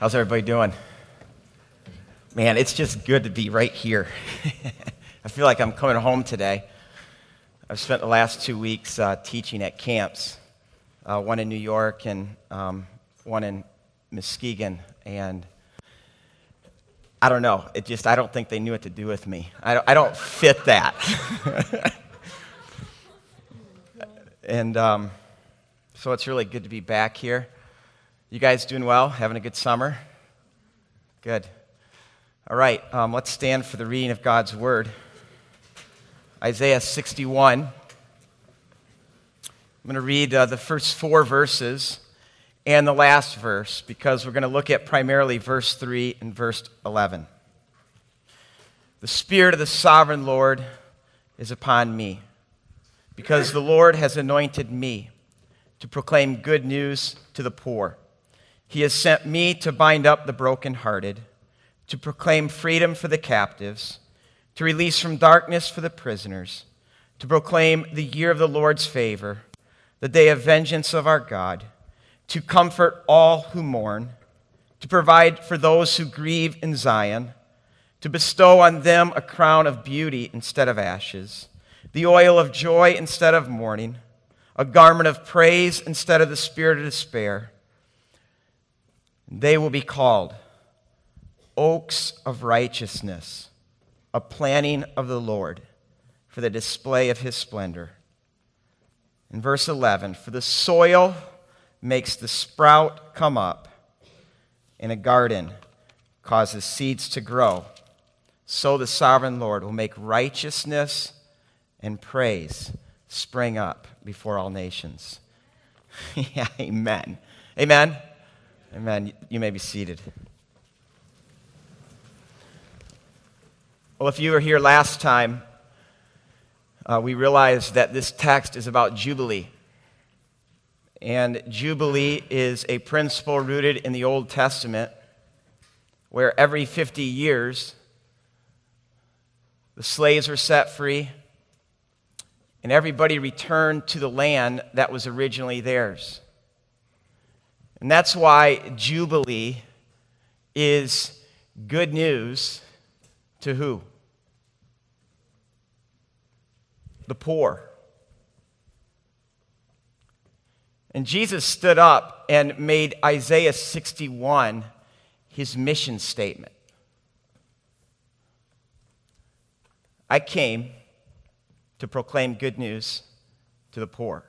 How's everybody doing? Man, it's just good to be right here. I feel like I'm coming home today. I've spent the last two weeks uh, teaching at camps, uh, one in New York and um, one in Muskegon, and I don't know. It just, I don't think they knew what to do with me. I don't, I don't fit that. and um, so it's really good to be back here. You guys doing well? Having a good summer? Good. All right, um, let's stand for the reading of God's word. Isaiah 61. I'm going to read uh, the first four verses and the last verse because we're going to look at primarily verse 3 and verse 11. The Spirit of the sovereign Lord is upon me because the Lord has anointed me to proclaim good news to the poor. He has sent me to bind up the brokenhearted, to proclaim freedom for the captives, to release from darkness for the prisoners, to proclaim the year of the Lord's favor, the day of vengeance of our God, to comfort all who mourn, to provide for those who grieve in Zion, to bestow on them a crown of beauty instead of ashes, the oil of joy instead of mourning, a garment of praise instead of the spirit of despair they will be called oaks of righteousness, a planting of the Lord for the display of his splendor. In verse 11, for the soil makes the sprout come up, and a garden causes seeds to grow. So the sovereign Lord will make righteousness and praise spring up before all nations. yeah, amen. Amen. Amen. You may be seated. Well, if you were here last time, uh, we realized that this text is about Jubilee. And Jubilee is a principle rooted in the Old Testament where every 50 years the slaves were set free and everybody returned to the land that was originally theirs. And that's why Jubilee is good news to who? The poor. And Jesus stood up and made Isaiah 61 his mission statement. I came to proclaim good news to the poor.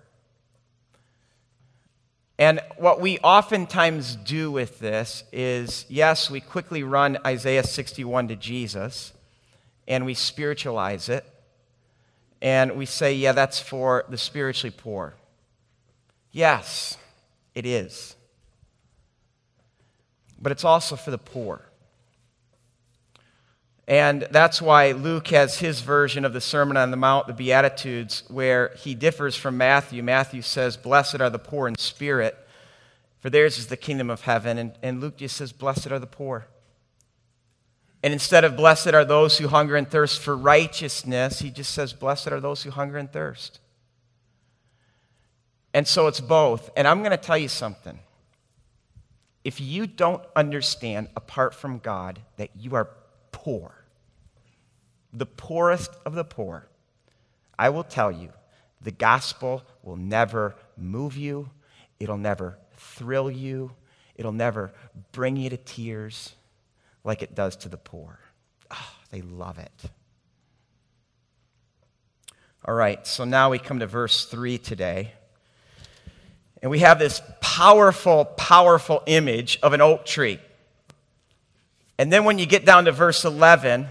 And what we oftentimes do with this is yes, we quickly run Isaiah 61 to Jesus and we spiritualize it. And we say, yeah, that's for the spiritually poor. Yes, it is. But it's also for the poor. And that's why Luke has his version of the Sermon on the Mount, the Beatitudes, where he differs from Matthew. Matthew says, Blessed are the poor in spirit, for theirs is the kingdom of heaven. And, and Luke just says, Blessed are the poor. And instead of blessed are those who hunger and thirst for righteousness, he just says, Blessed are those who hunger and thirst. And so it's both. And I'm going to tell you something. If you don't understand, apart from God, that you are poor, the poorest of the poor, I will tell you the gospel will never move you, it'll never thrill you, it'll never bring you to tears like it does to the poor. Oh, they love it. All right, so now we come to verse 3 today. And we have this powerful, powerful image of an oak tree. And then when you get down to verse 11,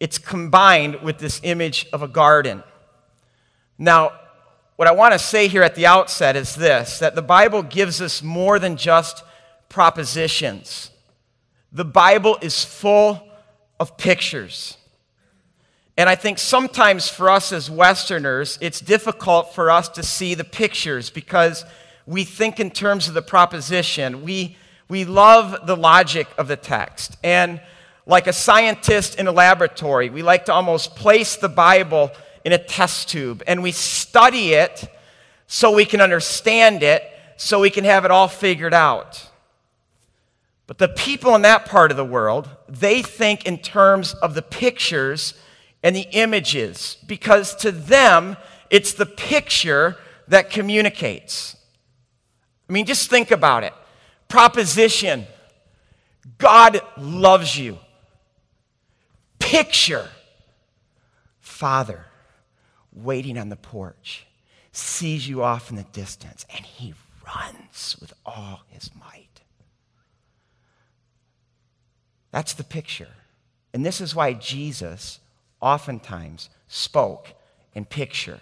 it's combined with this image of a garden. Now, what I want to say here at the outset is this that the Bible gives us more than just propositions. The Bible is full of pictures. And I think sometimes for us as Westerners, it's difficult for us to see the pictures because we think in terms of the proposition. We, we love the logic of the text. And like a scientist in a laboratory. We like to almost place the Bible in a test tube and we study it so we can understand it, so we can have it all figured out. But the people in that part of the world, they think in terms of the pictures and the images because to them, it's the picture that communicates. I mean, just think about it. Proposition God loves you. Picture Father waiting on the porch, sees you off in the distance, and he runs with all his might. That's the picture. And this is why Jesus oftentimes spoke in picture.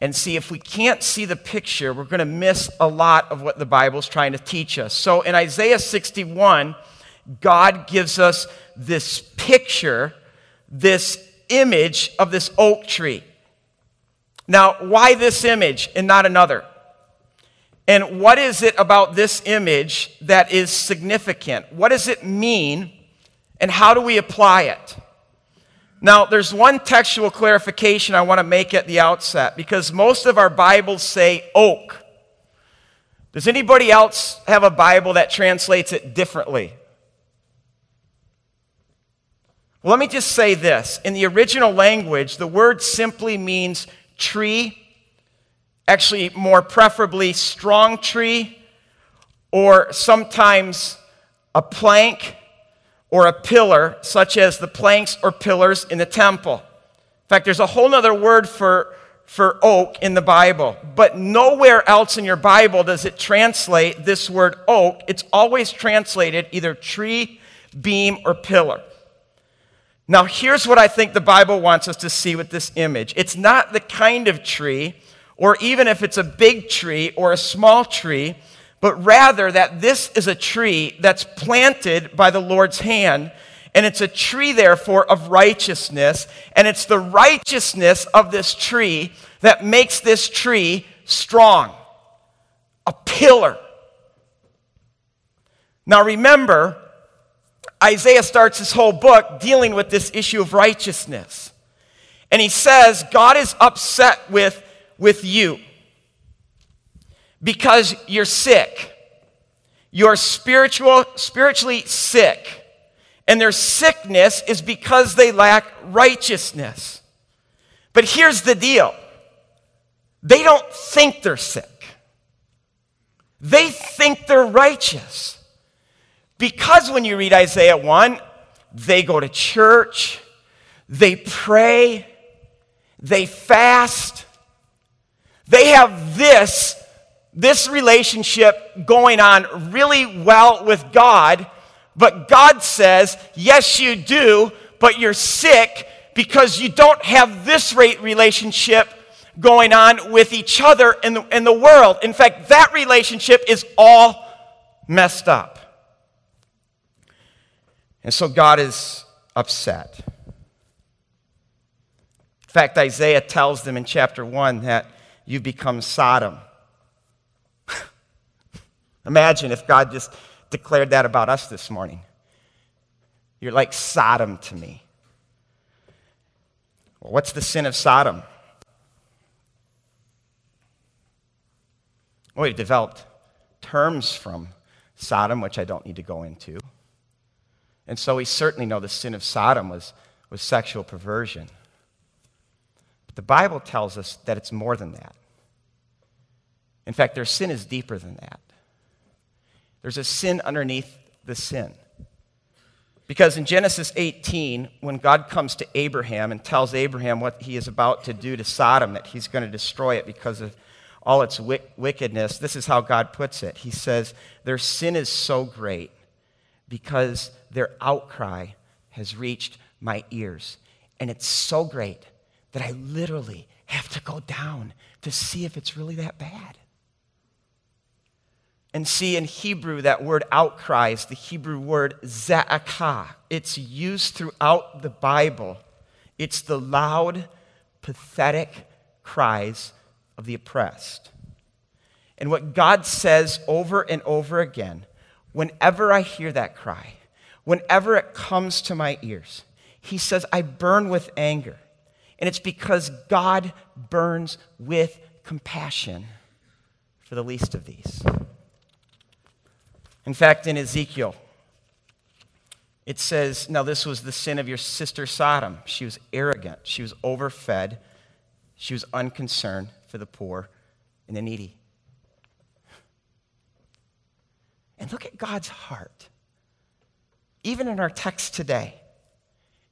And see, if we can't see the picture, we're going to miss a lot of what the Bible's trying to teach us. So in Isaiah 61, God gives us this picture, this image of this oak tree. Now, why this image and not another? And what is it about this image that is significant? What does it mean? And how do we apply it? Now, there's one textual clarification I want to make at the outset because most of our Bibles say oak. Does anybody else have a Bible that translates it differently? Well, let me just say this. In the original language, the word simply means tree, actually, more preferably, strong tree, or sometimes a plank or a pillar, such as the planks or pillars in the temple. In fact, there's a whole other word for, for oak in the Bible, but nowhere else in your Bible does it translate this word oak. It's always translated either tree, beam, or pillar. Now, here's what I think the Bible wants us to see with this image it's not the kind of tree, or even if it's a big tree or a small tree but rather that this is a tree that's planted by the Lord's hand. And it's a tree, therefore, of righteousness. And it's the righteousness of this tree that makes this tree strong, a pillar. Now, remember, Isaiah starts his whole book dealing with this issue of righteousness. And he says, God is upset with, with you because you're sick. You're spiritual, spiritually sick. And their sickness is because they lack righteousness. But here's the deal they don't think they're sick, they think they're righteous. Because when you read Isaiah 1, they go to church, they pray, they fast, they have this this relationship going on really well with God, but God says, Yes, you do, but you're sick because you don't have this relationship going on with each other in the, in the world. In fact, that relationship is all messed up. And so God is upset. In fact, Isaiah tells them in chapter 1 that you become Sodom. Imagine if God just declared that about us this morning. You're like Sodom to me. Well, what's the sin of Sodom? Well, we've developed terms from Sodom, which I don't need to go into. And so we certainly know the sin of Sodom was, was sexual perversion. But the Bible tells us that it's more than that. In fact, their sin is deeper than that. There's a sin underneath the sin. Because in Genesis 18, when God comes to Abraham and tells Abraham what he is about to do to Sodom, that he's going to destroy it because of all its wickedness, this is how God puts it. He says, Their sin is so great because their outcry has reached my ears. And it's so great that I literally have to go down to see if it's really that bad. And see, in Hebrew, that word outcry is the Hebrew word za'akah. It's used throughout the Bible. It's the loud, pathetic cries of the oppressed. And what God says over and over again, whenever I hear that cry, whenever it comes to my ears, He says, I burn with anger. And it's because God burns with compassion for the least of these. In fact, in Ezekiel, it says, Now this was the sin of your sister Sodom. She was arrogant, she was overfed, she was unconcerned for the poor and the needy. And look at God's heart. Even in our text today,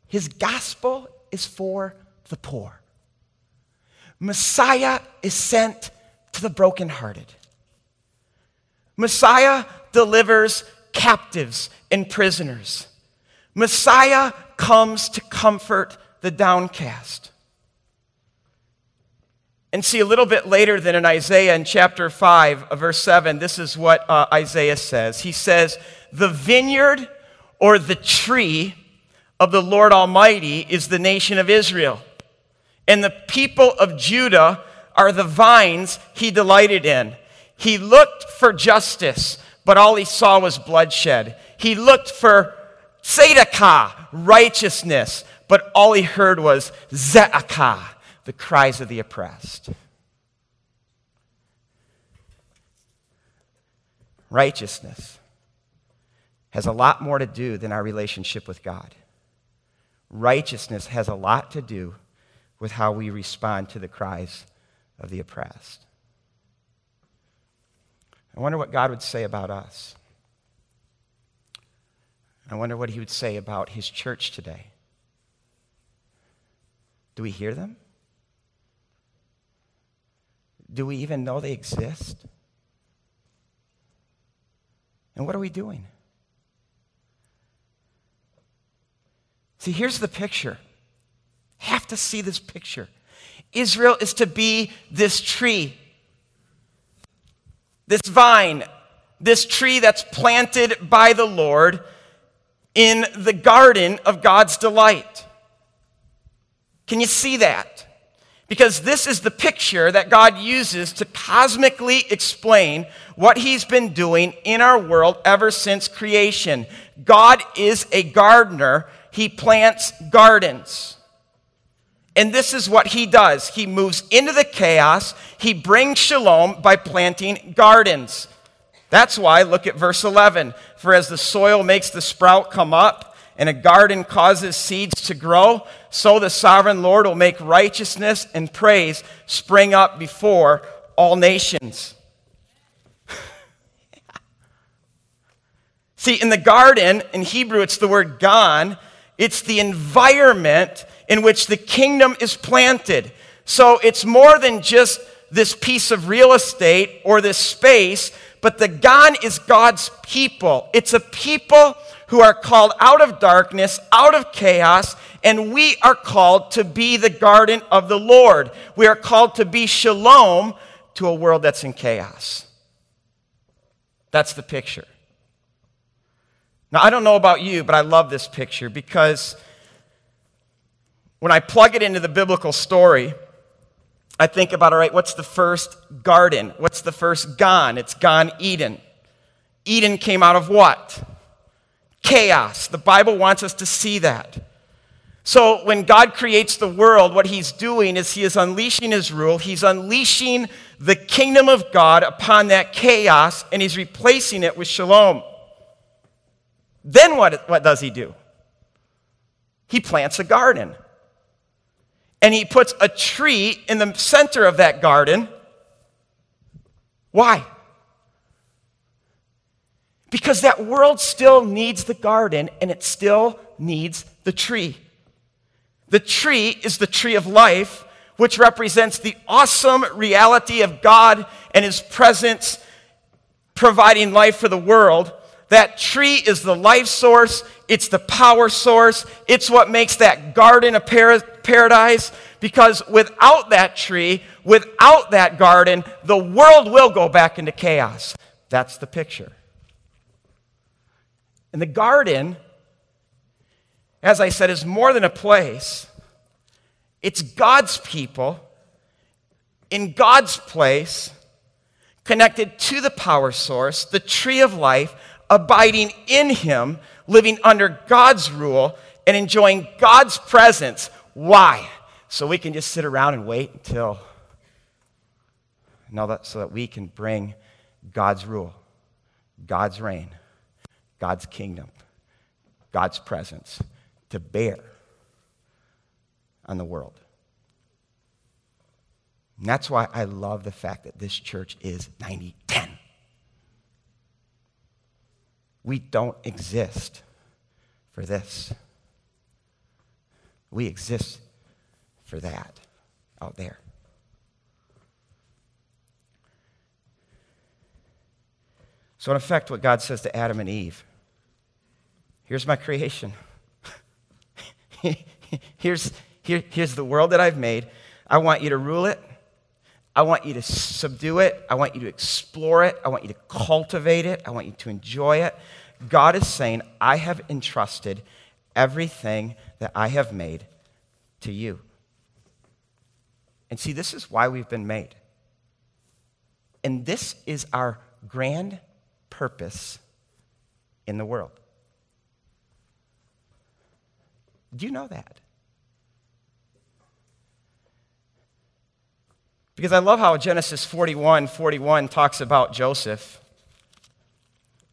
his gospel is for the poor. Messiah is sent to the brokenhearted. Messiah delivers captives and prisoners. Messiah comes to comfort the downcast. And see, a little bit later than in Isaiah in chapter 5, uh, verse 7, this is what uh, Isaiah says. He says, The vineyard or the tree of the Lord Almighty is the nation of Israel, and the people of Judah are the vines he delighted in. He looked for justice, but all he saw was bloodshed. He looked for tzedakah, righteousness, but all he heard was ze'akah, the cries of the oppressed. Righteousness has a lot more to do than our relationship with God. Righteousness has a lot to do with how we respond to the cries of the oppressed. I wonder what God would say about us. I wonder what he would say about his church today. Do we hear them? Do we even know they exist? And what are we doing? See, here's the picture. Have to see this picture. Israel is to be this tree, this vine, this tree that's planted by the Lord in the garden of God's delight. Can you see that? Because this is the picture that God uses to cosmically explain what He's been doing in our world ever since creation. God is a gardener, He plants gardens. And this is what He does He moves into the chaos, He brings shalom by planting gardens. That's why, look at verse 11. For as the soil makes the sprout come up, and a garden causes seeds to grow, so the sovereign Lord will make righteousness and praise spring up before all nations. See, in the garden, in Hebrew, it's the word gan. It's the environment in which the kingdom is planted. So it's more than just this piece of real estate or this space, but the gan is God's people. It's a people who are called out of darkness, out of chaos, and we are called to be the garden of the Lord. We are called to be shalom to a world that's in chaos. That's the picture. Now, I don't know about you, but I love this picture because when I plug it into the biblical story, I think about, all right, what's the first garden? What's the first Gan? It's Gan Eden. Eden came out of what? Chaos. The Bible wants us to see that. So when God creates the world, what he's doing is he is unleashing his rule. He's unleashing the kingdom of God upon that chaos, and he's replacing it with shalom. Then what, what does he do? He plants a garden and he puts a tree in the center of that garden. Why? Because that world still needs the garden and it still needs the tree. The tree is the tree of life, which represents the awesome reality of God and his presence providing life for the world. That tree is the life source, it's the power source, it's what makes that garden a paradise. Because without that tree, without that garden, the world will go back into chaos. That's the picture. And the garden, as I said, is more than a place, it's God's people in God's place, connected to the power source, the tree of life, abiding in Him, living under God's rule, and enjoying God's presence. Why? So we can just sit around and wait until, Now that, so that we can bring God's rule, God's reign God's kingdom, God's presence to bear on the world. And that's why I love the fact that this church is 90 10. We don't exist for this. We exist for that out there. So, in effect, what God says to Adam and Eve here's my creation. here's, here, here's the world that I've made. I want you to rule it. I want you to subdue it. I want you to explore it. I want you to cultivate it. I want you to enjoy it. God is saying, I have entrusted everything that I have made to you. And see, this is why we've been made. And this is our grand purpose in the world. Do you know that? Because I love how Genesis 41 41 talks about Joseph,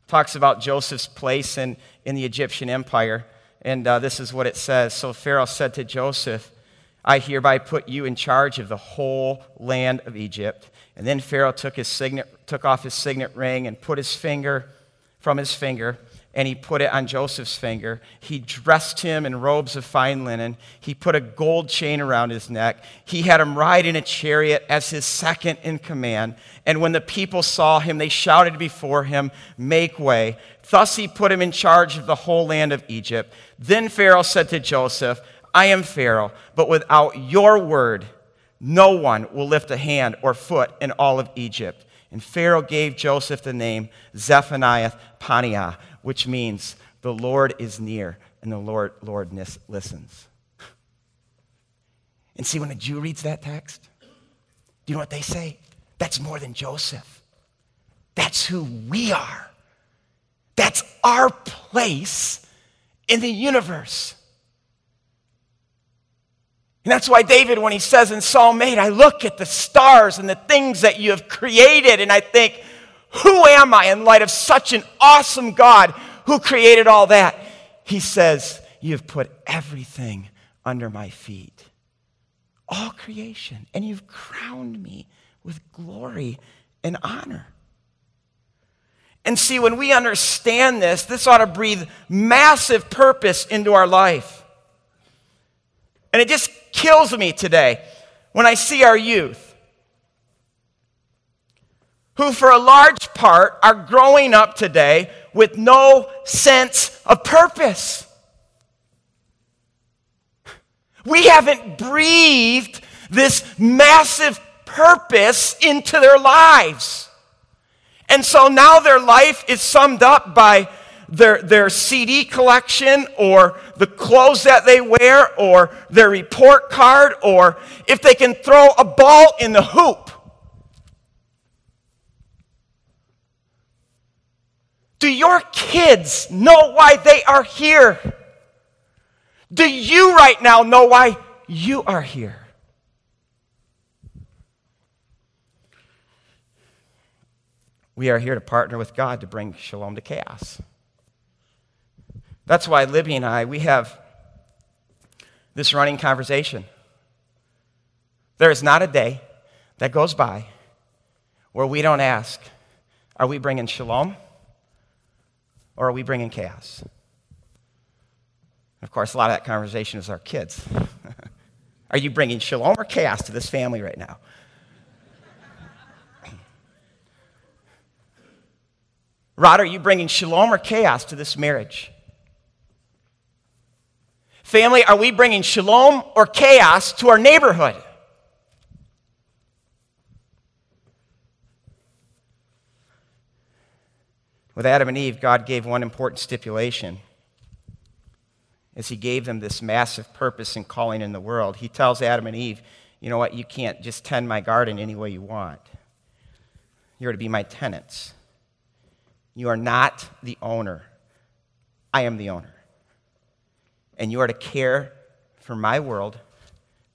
talks about Joseph's place in, in the Egyptian empire. And uh, this is what it says So Pharaoh said to Joseph, I hereby put you in charge of the whole land of Egypt. And then Pharaoh took, his signet, took off his signet ring and put his finger from his finger and he put it on Joseph's finger. He dressed him in robes of fine linen. He put a gold chain around his neck. He had him ride in a chariot as his second in command. And when the people saw him, they shouted before him, Make way. Thus he put him in charge of the whole land of Egypt. Then Pharaoh said to Joseph, I am Pharaoh, but without your word, no one will lift a hand or foot in all of Egypt. And Pharaoh gave Joseph the name Zephaniah Paniah, which means the Lord is near and the Lord, Lord listens. And see, when a Jew reads that text, do you know what they say? That's more than Joseph. That's who we are. That's our place in the universe. And that's why David, when he says in Psalm 8, I look at the stars and the things that you have created, and I think, who am I in light of such an awesome God who created all that? He says, You've put everything under my feet. All creation. And you've crowned me with glory and honor. And see, when we understand this, this ought to breathe massive purpose into our life. And it just kills me today when I see our youth who, for a large part, are growing up today with no sense of purpose. We haven't breathed this massive purpose into their lives. And so now their life is summed up by their, their CD collection or the clothes that they wear or their report card or if they can throw a ball in the hoop. Do your kids know why they are here? Do you right now know why you are here? We are here to partner with God to bring shalom to chaos. That's why Libby and I, we have this running conversation. There is not a day that goes by where we don't ask, Are we bringing shalom? Or are we bringing chaos? Of course, a lot of that conversation is our kids. are you bringing shalom or chaos to this family right now? Rod, are you bringing shalom or chaos to this marriage? Family, are we bringing shalom or chaos to our neighborhood? With Adam and Eve, God gave one important stipulation. As He gave them this massive purpose and calling in the world, He tells Adam and Eve, you know what, you can't just tend my garden any way you want. You're to be my tenants. You are not the owner. I am the owner. And you are to care for my world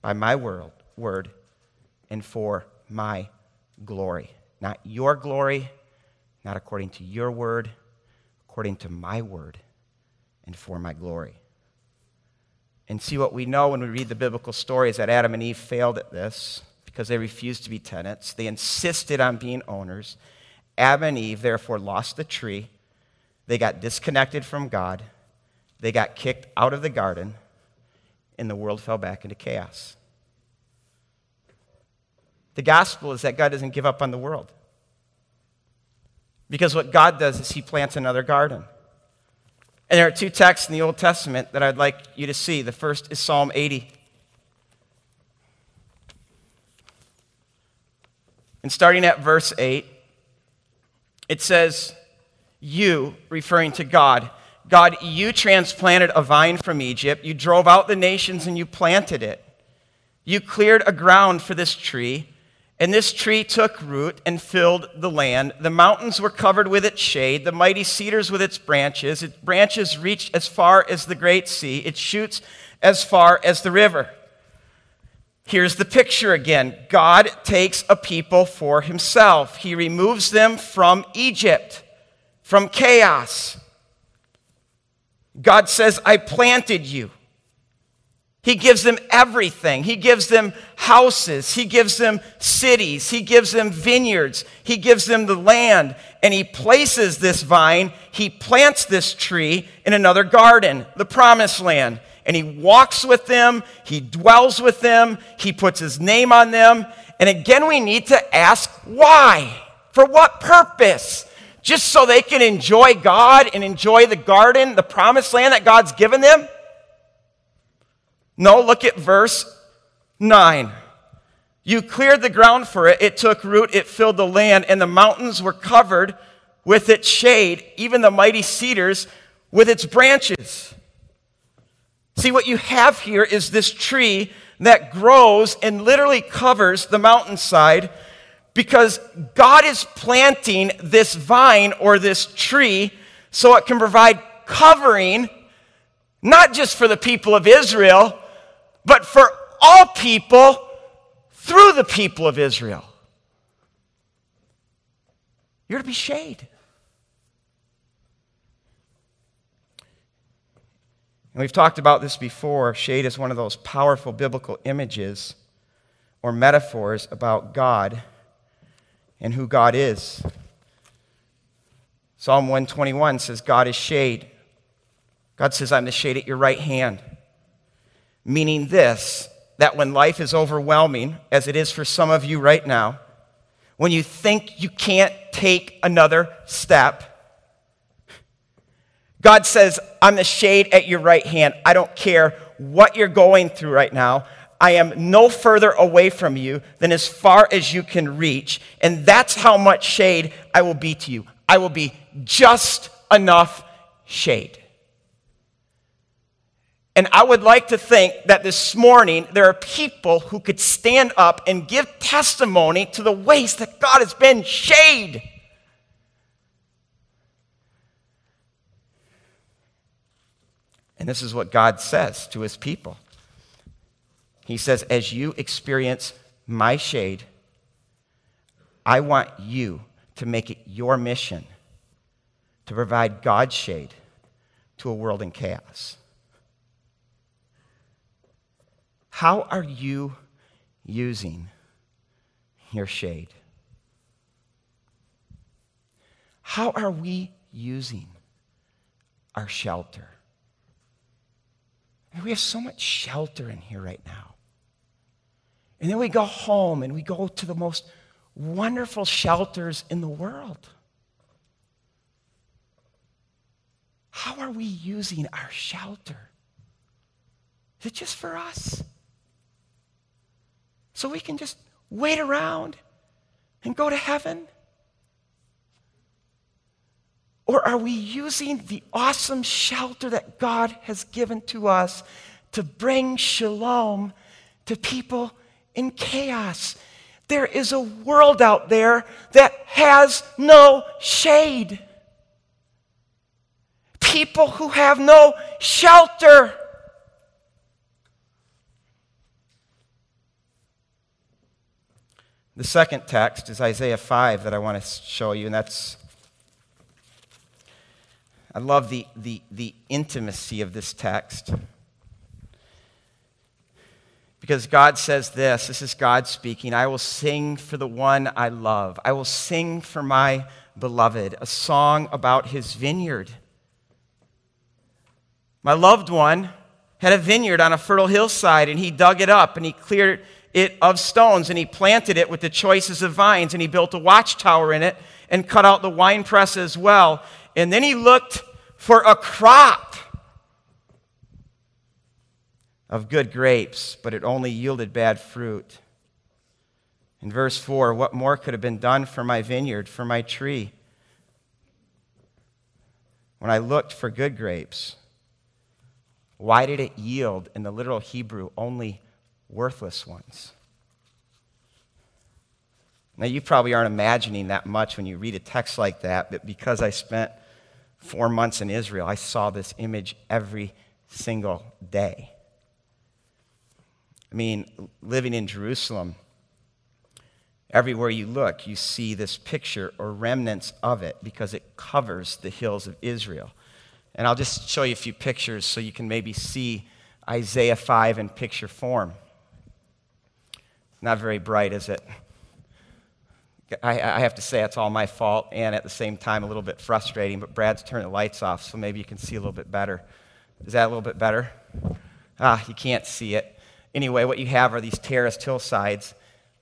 by my world, word and for my glory. Not your glory, not according to your word, according to my word and for my glory. And see what we know when we read the biblical story is that Adam and Eve failed at this because they refused to be tenants. They insisted on being owners. Adam and Eve therefore lost the tree. They got disconnected from God. They got kicked out of the garden, and the world fell back into chaos. The gospel is that God doesn't give up on the world. Because what God does is He plants another garden. And there are two texts in the Old Testament that I'd like you to see. The first is Psalm 80. And starting at verse 8, it says, You, referring to God, God, you transplanted a vine from Egypt. You drove out the nations and you planted it. You cleared a ground for this tree and this tree took root and filled the land. The mountains were covered with its shade, the mighty cedars with its branches. Its branches reached as far as the great sea, its shoots as far as the river. Here's the picture again God takes a people for himself, he removes them from Egypt, from chaos. God says, I planted you. He gives them everything. He gives them houses. He gives them cities. He gives them vineyards. He gives them the land. And he places this vine, he plants this tree in another garden, the promised land. And he walks with them. He dwells with them. He puts his name on them. And again, we need to ask why? For what purpose? Just so they can enjoy God and enjoy the garden, the promised land that God's given them? No, look at verse 9. You cleared the ground for it, it took root, it filled the land, and the mountains were covered with its shade, even the mighty cedars with its branches. See, what you have here is this tree that grows and literally covers the mountainside because God is planting this vine or this tree so it can provide covering, not just for the people of Israel, but for all people through the people of Israel. You're to be shade. And we've talked about this before. Shade is one of those powerful biblical images or metaphors about God and who God is. Psalm 121 says, God is shade. God says, I'm the shade at your right hand meaning this that when life is overwhelming, as it is for some of you right now, when you think you can't take another step, God says, I'm the shade at your right hand. I don't care what you're going through right now. I am no further away from you than as far as you can reach. And that's how much shade I will be to you. I will be just enough shade. And I would like to think that this morning there are people who could stand up and give testimony to the ways that God has been shade. And this is what God says to his people. He says, As you experience my shade, I want you to make it your mission to provide God's shade to a world in chaos. How are you using your shade? How are we using our shelter? We have so much shelter in here right now. And then we go home and we go to the most wonderful shelters in the world. How are we using our shelter? Is it just for us? so we can just wait around and go to heaven? Or are we using the awesome shelter that God has given to us to bring shalom to people in chaos? There is a world out there that has no shade. People who have no shelter. The second text is Isaiah 5 that I want to show you, and that's I love the, the, the intimacy of this text. Because God says this this is God speaking I will sing for the one I love, I will sing for my beloved, a song about his vineyard. My loved one had a vineyard on a fertile hillside, and he dug it up and he cleared it of stones, and he planted it with the choicest of vines, and he built a watchtower in it and cut out the winepress as well. And then he looked for a crop of good grapes, but it only yielded bad fruit. In verse 4, what more could have been done for my vineyard, for my tree? When I looked for good grapes, why did it yield in the literal Hebrew only worthless ones? Now, you probably aren't imagining that much when you read a text like that, but because I spent four months in Israel, I saw this image every single day. I mean, living in Jerusalem, everywhere you look, you see this picture or remnants of it because it covers the hills of Israel. And I'll just show you a few pictures so you can maybe see Isaiah 5 in picture form. Not very bright, is it? I, have to say it's all my fault and at the same time a little bit frustrating, but Brad's turned the lights off, so maybe you can see a little bit better. Is that a little bit better? Ah, you can't see it. Anyway, what you have are these terraced hillsides.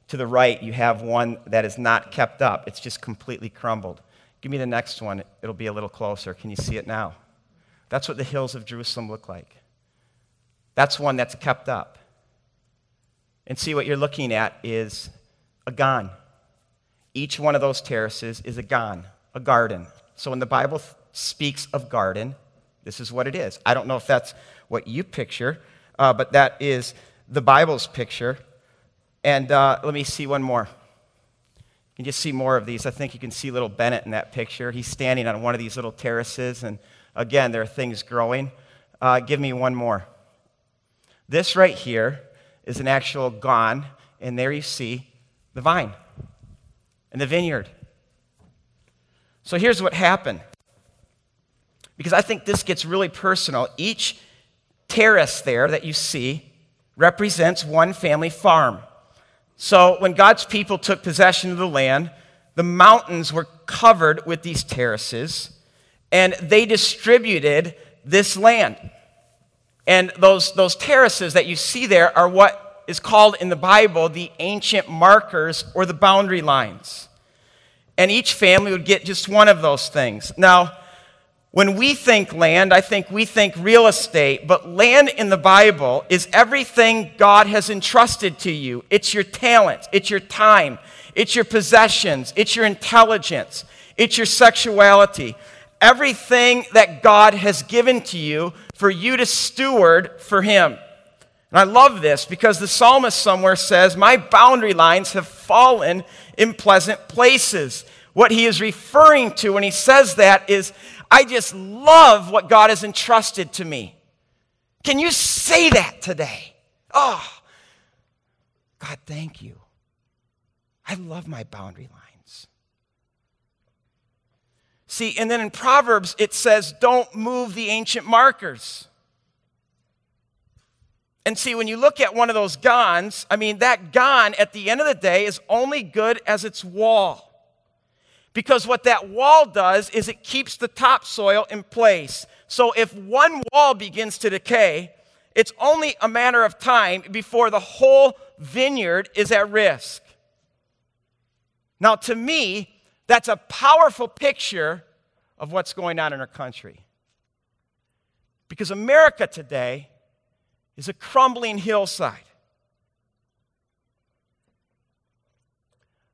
To the right, you have one that is not kept up, it's just completely crumbled. Give me the next one, it'll be a little closer. Can you see it now? That's what the hills of Jerusalem look like. That's one that's kept up. And see, what you're looking at is a gan. Each one of those terraces is a gan, a garden. So when the Bible speaks of garden, this is what it is. I don't know if that's what you picture, uh, but that is the Bible's picture. And uh, let me see one more. You can just see more of these. I think you can see little Bennett in that picture. He's standing on one of these little terraces, and again, there are things growing. Uh, give me one more. This right here is an actual gan, and there you see the vine and the vineyard. So here's what happened. Because I think this gets really personal. Each terrace there that you see represents one family farm. So when God's people took possession of the land, the mountains were covered with these terraces, and they distributed this land. And those, those terraces that you see there are what is called in the Bible the ancient markers or the boundary lines. And each family would get just one of those things. Now, when we think land, I think we think real estate, but land in the Bible is everything God has entrusted to you. It's your talent, it's your time, it's your possessions, it's your intelligence, it's your sexuality. Everything that God has given to you for you to steward for Him. And I love this because the psalmist somewhere says, My boundary lines have fallen in pleasant places. What he is referring to when he says that is, I just love what God has entrusted to me. Can you say that today? Oh, God, thank you. I love my boundary lines. See, and then in Proverbs it says, don't move the ancient markers. And see, when you look at one of those gans, I mean, that gan at the end of the day is only good as its wall. Because what that wall does is it keeps the topsoil in place. So if one wall begins to decay, it's only a matter of time before the whole vineyard is at risk. Now, to me, that's a powerful picture of what's going on in our country. Because America today is a crumbling hillside.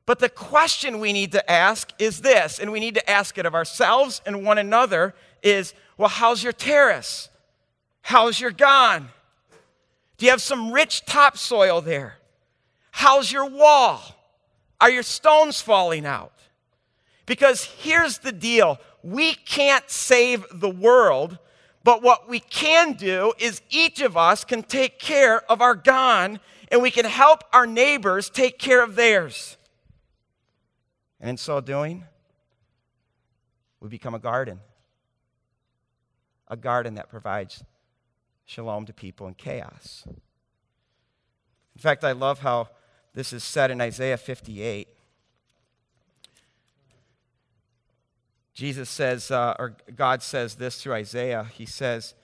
But the question we need to ask is this, and we need to ask it of ourselves and one another is well, how's your terrace? How's your gan? Do you have some rich topsoil there? How's your wall? Are your stones falling out? Because here's the deal we can't save the world, but what we can do is each of us can take care of our gan and we can help our neighbors take care of theirs. And in so doing, we become a garden. a garden that provides shalom to people in chaos. In fact, I love how this is said in Isaiah 58. Jesus says, uh, or God says this through Isaiah. He says,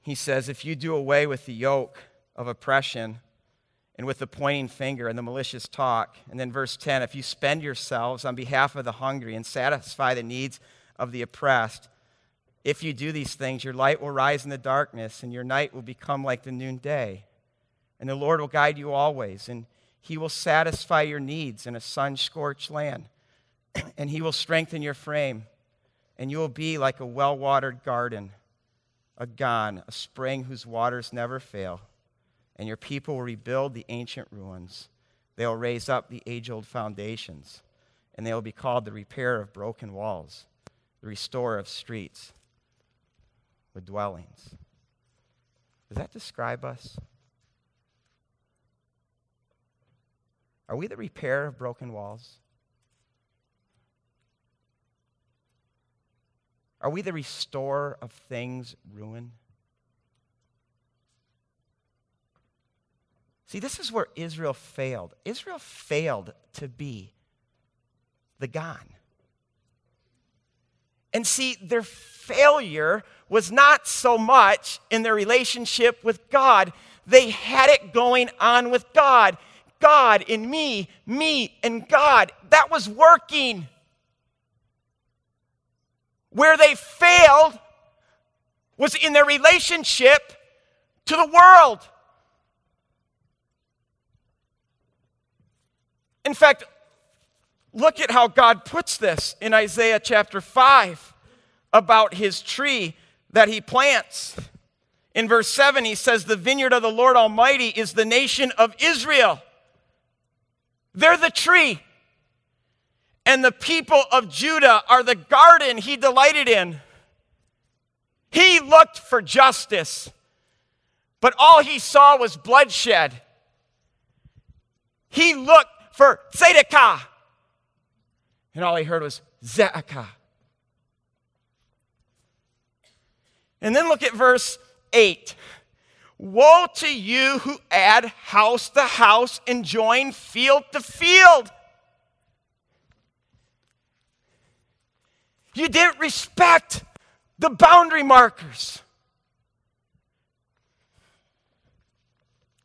He says, if you do away with the yoke of oppression and with the pointing finger and the malicious talk, and then verse 10, if you spend yourselves on behalf of the hungry and satisfy the needs of the oppressed, if you do these things, your light will rise in the darkness and your night will become like the noonday. And the Lord will guide you always, and he will satisfy your needs in a sun scorched land, and he will strengthen your frame, and you will be like a well watered garden a Gihon, a spring whose waters never fail. And your people will rebuild the ancient ruins. They will raise up the age old foundations, and they will be called the repairer of broken walls, the restorer of streets with dwellings. Does that describe us? Are we the repair of broken walls? Are we the restorer of things ruined? See, this is where Israel failed. Israel failed to be the God. And see, their failure was not so much in their relationship with God, they had it going on with God. God in me, me and God. That was working. Where they failed was in their relationship to the world. In fact, look at how God puts this in Isaiah chapter 5 about his tree that he plants. In verse 7, he says, The vineyard of the Lord Almighty is the nation of Israel. They're the tree and the people of Judah are the garden he delighted in. He looked for justice, but all he saw was bloodshed. He looked for tzedakah, and all he heard was ze'akah. And then look at verse 8. Woe to you who add house to house and join field to field. You didn't respect the boundary markers.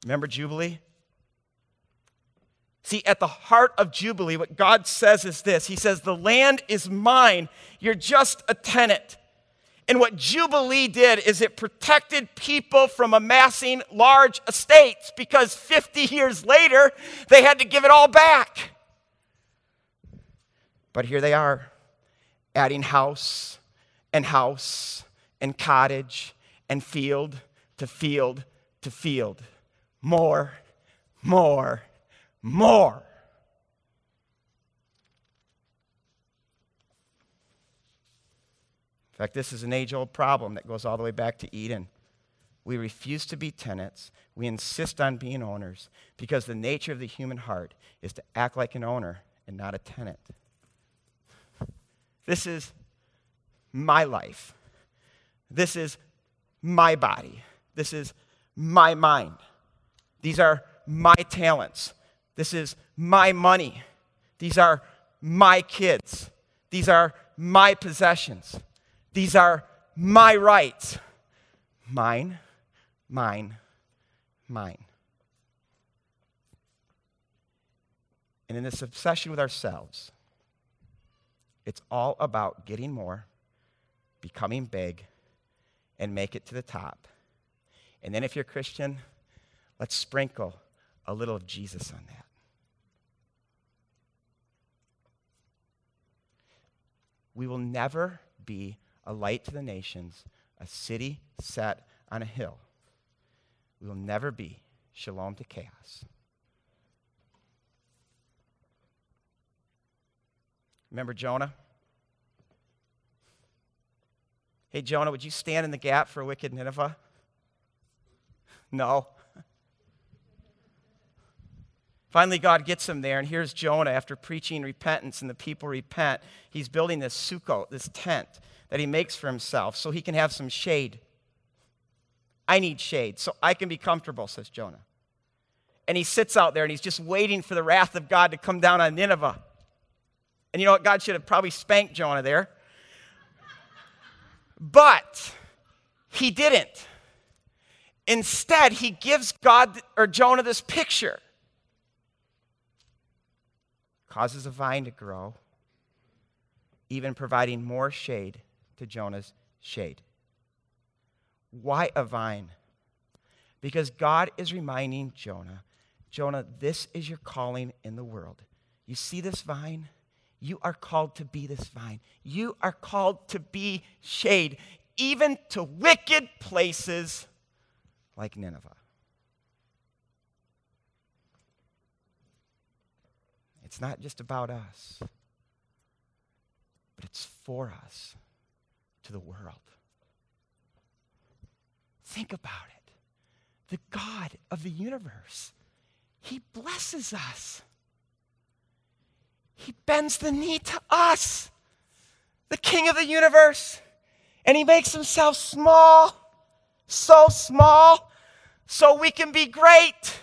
Remember Jubilee? See, at the heart of Jubilee, what God says is this He says, The land is mine, you're just a tenant. And what Jubilee did is it protected people from amassing large estates because 50 years later, they had to give it all back. But here they are adding house and house and cottage and field to field to field. More, more, more. In fact, this is an age old problem that goes all the way back to Eden. We refuse to be tenants. We insist on being owners because the nature of the human heart is to act like an owner and not a tenant. This is my life. This is my body. This is my mind. These are my talents. This is my money. These are my kids. These are my possessions. These are my rights. Mine, mine, mine. And in this obsession with ourselves, it's all about getting more, becoming big, and make it to the top. And then if you're Christian, let's sprinkle a little of Jesus on that. We will never be a light to the nations, a city set on a hill. We will never be shalom to chaos. Remember Jonah? Hey, Jonah, would you stand in the gap for wicked Nineveh? No. If Finally, God gets him there, and here's Jonah after preaching repentance, and the people repent. He's building this sukkah, this tent that he makes for himself so he can have some shade. I need shade so I can be comfortable, says Jonah. And he sits out there and he's just waiting for the wrath of God to come down on Nineveh. And you know what? God should have probably spanked Jonah there. But he didn't. Instead, he gives God or Jonah this picture. Causes a vine to grow, even providing more shade to Jonah's shade. Why a vine? Because God is reminding Jonah, Jonah, this is your calling in the world. You see this vine? You are called to be this vine. You are called to be shade, even to wicked places like Nineveh. It's not just about us, but it's for us to the world. Think about it. The God of the universe, He blesses us. He bends the knee to us, the King of the universe, and He makes Himself small, so small, so we can be great.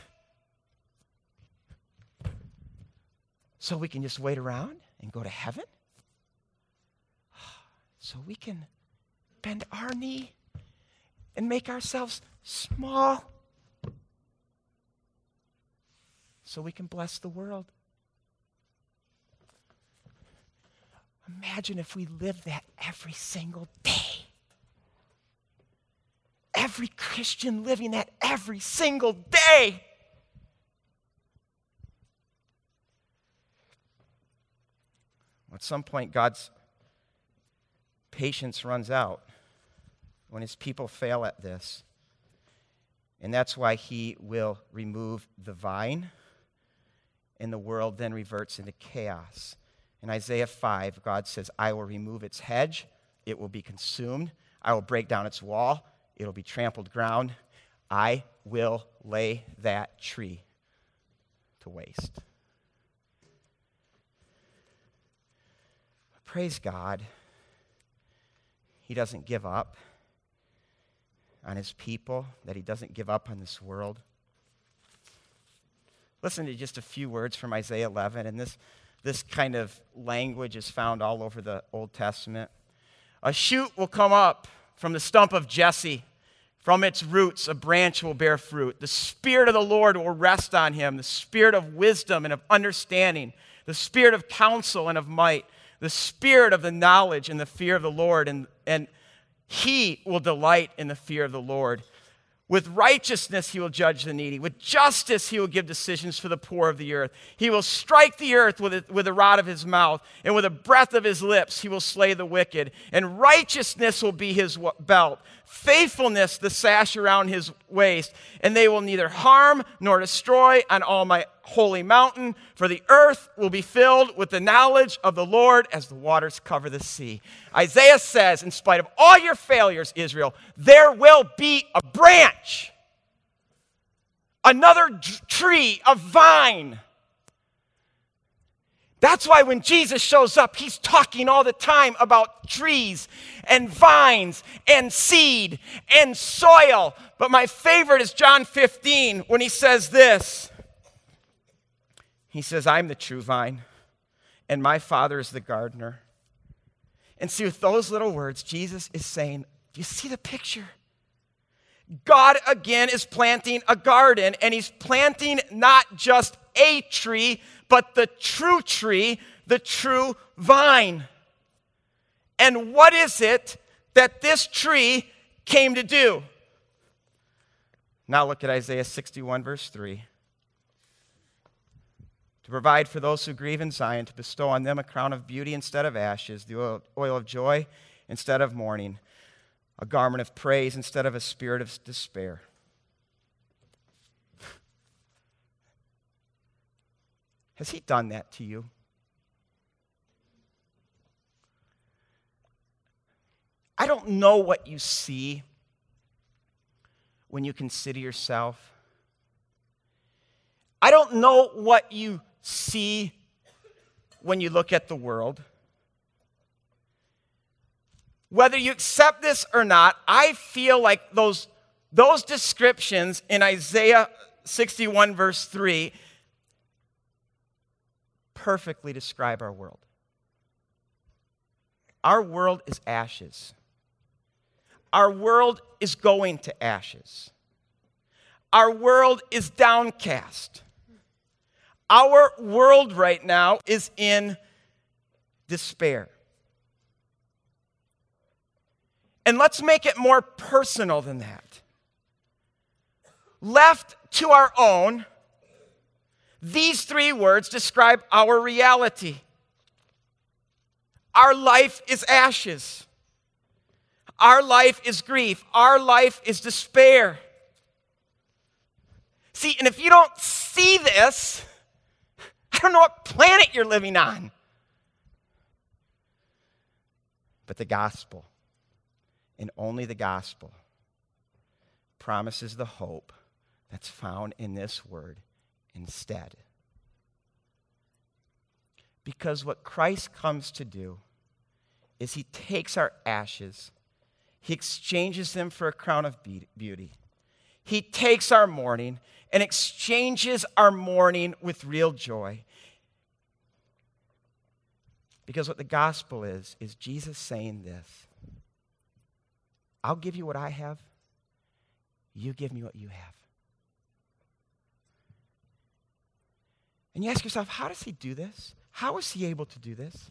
So we can just wait around and go to heaven? So we can bend our knee and make ourselves small so we can bless the world. Imagine if we lived that every single day. Every Christian living that every single day. At some point, God's patience runs out when his people fail at this. And that's why he will remove the vine, and the world then reverts into chaos. In Isaiah 5, God says, I will remove its hedge, it will be consumed. I will break down its wall, it'll be trampled ground. I will lay that tree to waste. Praise God. He doesn't give up on his people, that he doesn't give up on this world. Listen to just a few words from Isaiah 11, and this, this kind of language is found all over the Old Testament. A shoot will come up from the stump of Jesse. From its roots, a branch will bear fruit. The Spirit of the Lord will rest on him the Spirit of wisdom and of understanding, the Spirit of counsel and of might, the Spirit of the knowledge and the fear of the Lord. And, and he will delight in the fear of the Lord. With righteousness, he will judge the needy. With justice, he will give decisions for the poor of the earth. He will strike the earth with, with the rod of his mouth, and with the breath of his lips, he will slay the wicked. And righteousness will be his belt, faithfulness the sash around his waist. And they will neither harm nor destroy on all my holy mountain, for the earth will be filled with the knowledge of the Lord as the waters cover the sea. Isaiah says, in spite of all your failures, Israel, there will be a branch, another tree, a vine. That's why when Jesus shows up, he's talking all the time about trees and vines and seed and soil. But my favorite is John 15 when he says this he says, I'm the true vine, and my Father is the gardener. And see, with those little words, Jesus is saying, Do you see the picture? God again is planting a garden, and he's planting not just a tree, but the true tree, the true vine. And what is it that this tree came to do? Now look at Isaiah 61, verse 3 to provide for those who grieve in Zion, to bestow on them a crown of beauty instead of ashes, the oil, of joy instead of mourning, a garment of praise instead of a spirit of despair. Has he done that to you? I don't know what you see when you consider yourself I don't know what you see when you look at the world. Whether you accept this or not, I feel like those, those descriptions in Isaiah 61, verse 3, perfectly describe our world. Our world is ashes. Our world is going to ashes. Our world is downcast. Our world right now is in despair. And let's make it more personal than that. Left to our own, these three words describe our reality. Our life is ashes. Our life is grief. Our life is despair. See, and if you don't see this, don't know what planet you're living on. But the gospel, and only the gospel, promises the hope that's found in this word instead. Because what Christ comes to do is he takes our ashes, he exchanges them for a crown of beauty. He takes our mourning and exchanges our mourning with real joy. Because what the gospel is, is Jesus saying this I'll give you what I have, you give me what you have. And you ask yourself, how does he do this? How is he able to do this?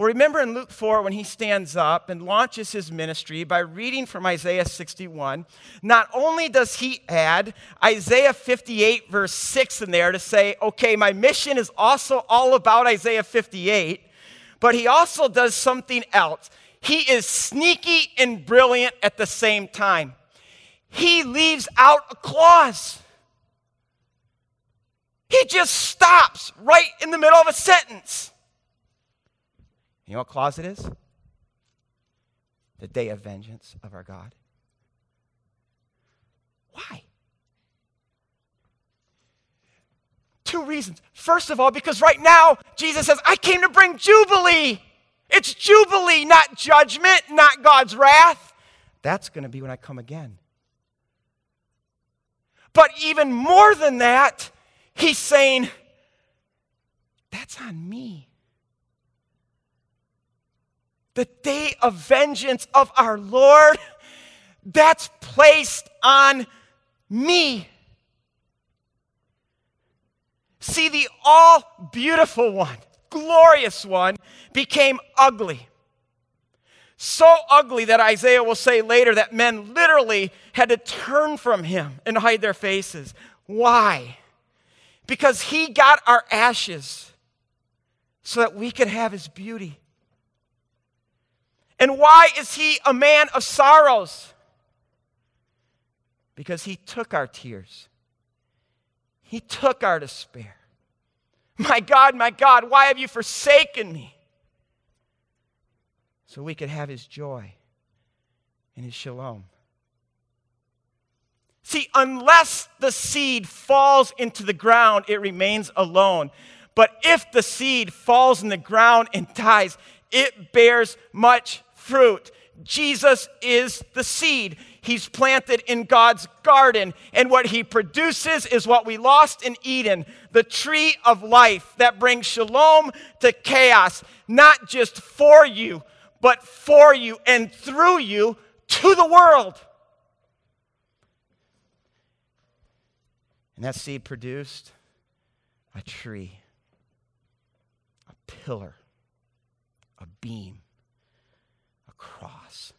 Well, remember in Luke 4 when he stands up and launches his ministry by reading from Isaiah 61, not only does he add Isaiah 58, verse 6 in there to say, okay, my mission is also all about Isaiah 58, but he also does something else. He is sneaky and brilliant at the same time. He leaves out a clause. He just stops right in the middle of a sentence. You know what clause it is? The day of vengeance of our God. Why? Two reasons. First of all, because right now, Jesus says, I came to bring Jubilee. It's Jubilee, not judgment, not God's wrath. That's going to be when I come again. But even more than that, he's saying, That's on me the day of vengeance of our Lord, that's placed on me. See, the all beautiful one, glorious one, became ugly. So ugly that Isaiah will say later that men literally had to turn from him and hide their faces. Why? Because he got our ashes so that we could have his beauty. And why is he a man of sorrows? Because he took our tears, he took our despair. My God, my God, why have you forsaken me? So we could have his joy and his shalom. See, unless the seed falls into the ground, it remains alone. But if the seed falls in the ground and dies, it bears much fruit. Jesus is the seed. He's planted in God's garden. And what he produces is what we lost in Eden the tree of life that brings shalom to chaos, not just for you, but for you and through you to the world. And that seed produced a tree, a pillar, a beam cross.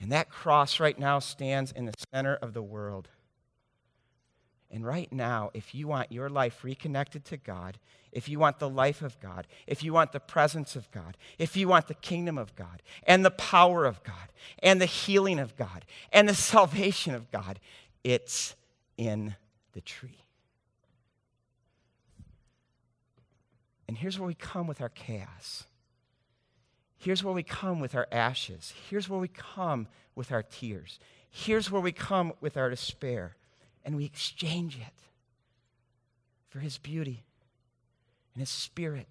And that cross right now stands in the center of the world. And right now, if you want your life reconnected to God, if you want the life of God, if you want the presence of God, if you want the kingdom of God, and the power of God, and the healing of God, and the salvation of God, it's in the tree. And here's where we come with our chaos. Here's where we come with our ashes. Here's where we come with our tears. Here's where we come with our despair. and we exchange it for His beauty and His Spirit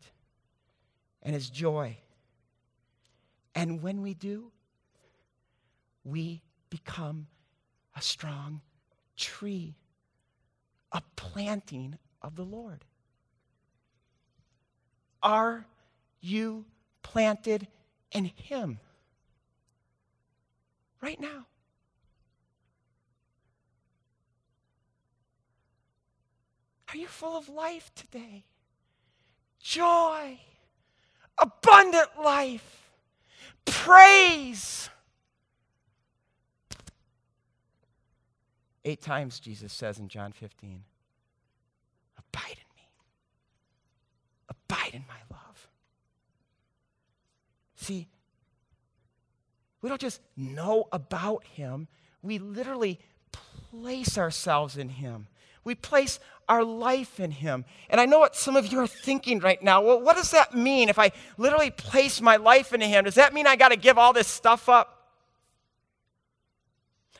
and His joy. And when we do, we become a strong tree, a planting of the Lord. Are you planted in Him right now? Are you full of life today? Joy, abundant life, praise. Eight times Jesus says in John 15, Abide in me. Abide in my love. See, we don't just know about him, we literally place ourselves in him. We place our life in Him. And I know what some of you are thinking right now. Well, what does that mean if I literally place my life into Him? Does that mean I got to give all this stuff up?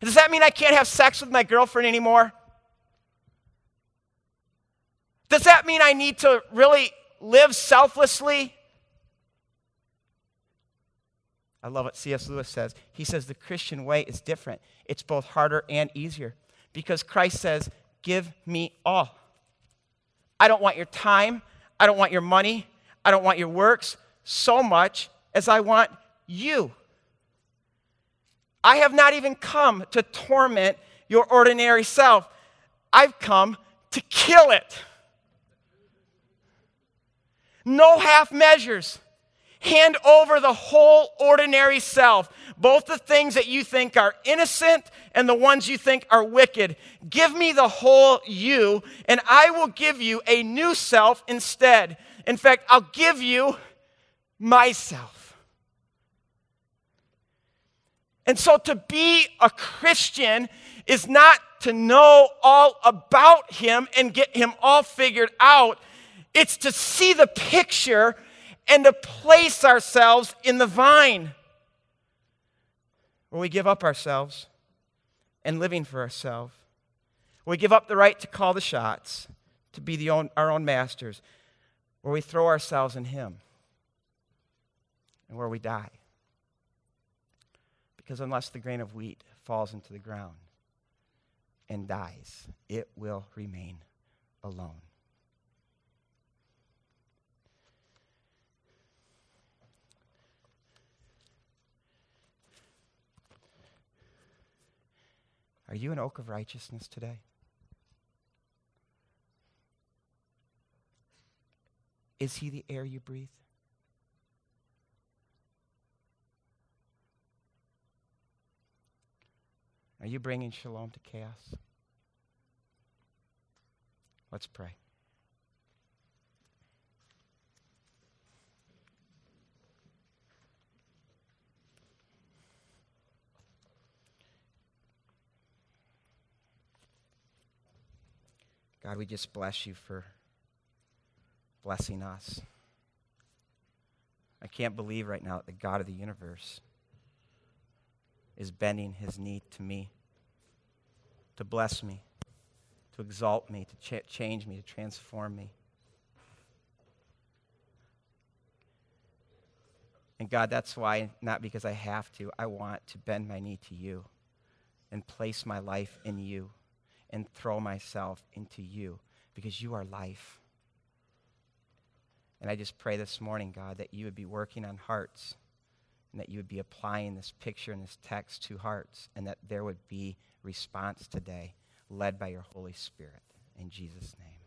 Does that mean I can't have sex with my girlfriend anymore? Does that mean I need to really live selflessly? I love what C.S. Lewis says. He says the Christian way is different, it's both harder and easier because Christ says, Give me all. I don't want your time. I don't want your money. I don't want your works so much as I want you. I have not even come to torment your ordinary self. I've come to kill it. No half measures. Hand over the whole ordinary self, both the things that you think are innocent and the ones you think are wicked. Give me the whole you, and I will give you a new self instead. In fact, I'll give you myself. And so to be a Christian is not to know all about Him and get Him all figured out, it's to see the picture and to place ourselves in the vine where we give up ourselves and living for ourselves. We give up the right to call the shots, to be the own, our own masters, where we throw ourselves in Him and where we die. Because unless the grain of wheat falls into the ground and dies, it will remain alone. Are you an oak of righteousness today? Is he the air you breathe? Are you bringing shalom to chaos? Let's pray. God, we just bless you for blessing us. I can't believe right now that the God of the universe is bending his knee to me to bless me, to exalt me, to ch- change me, to transform me. And God, that's why, not because I have to, I want to bend my knee to you and place my life in you and throw myself into you because you are life. And I just pray this morning, God, that you would be working on hearts and that you would be applying this picture and this text to hearts and that there would be response today led by your Holy Spirit. In Jesus' name.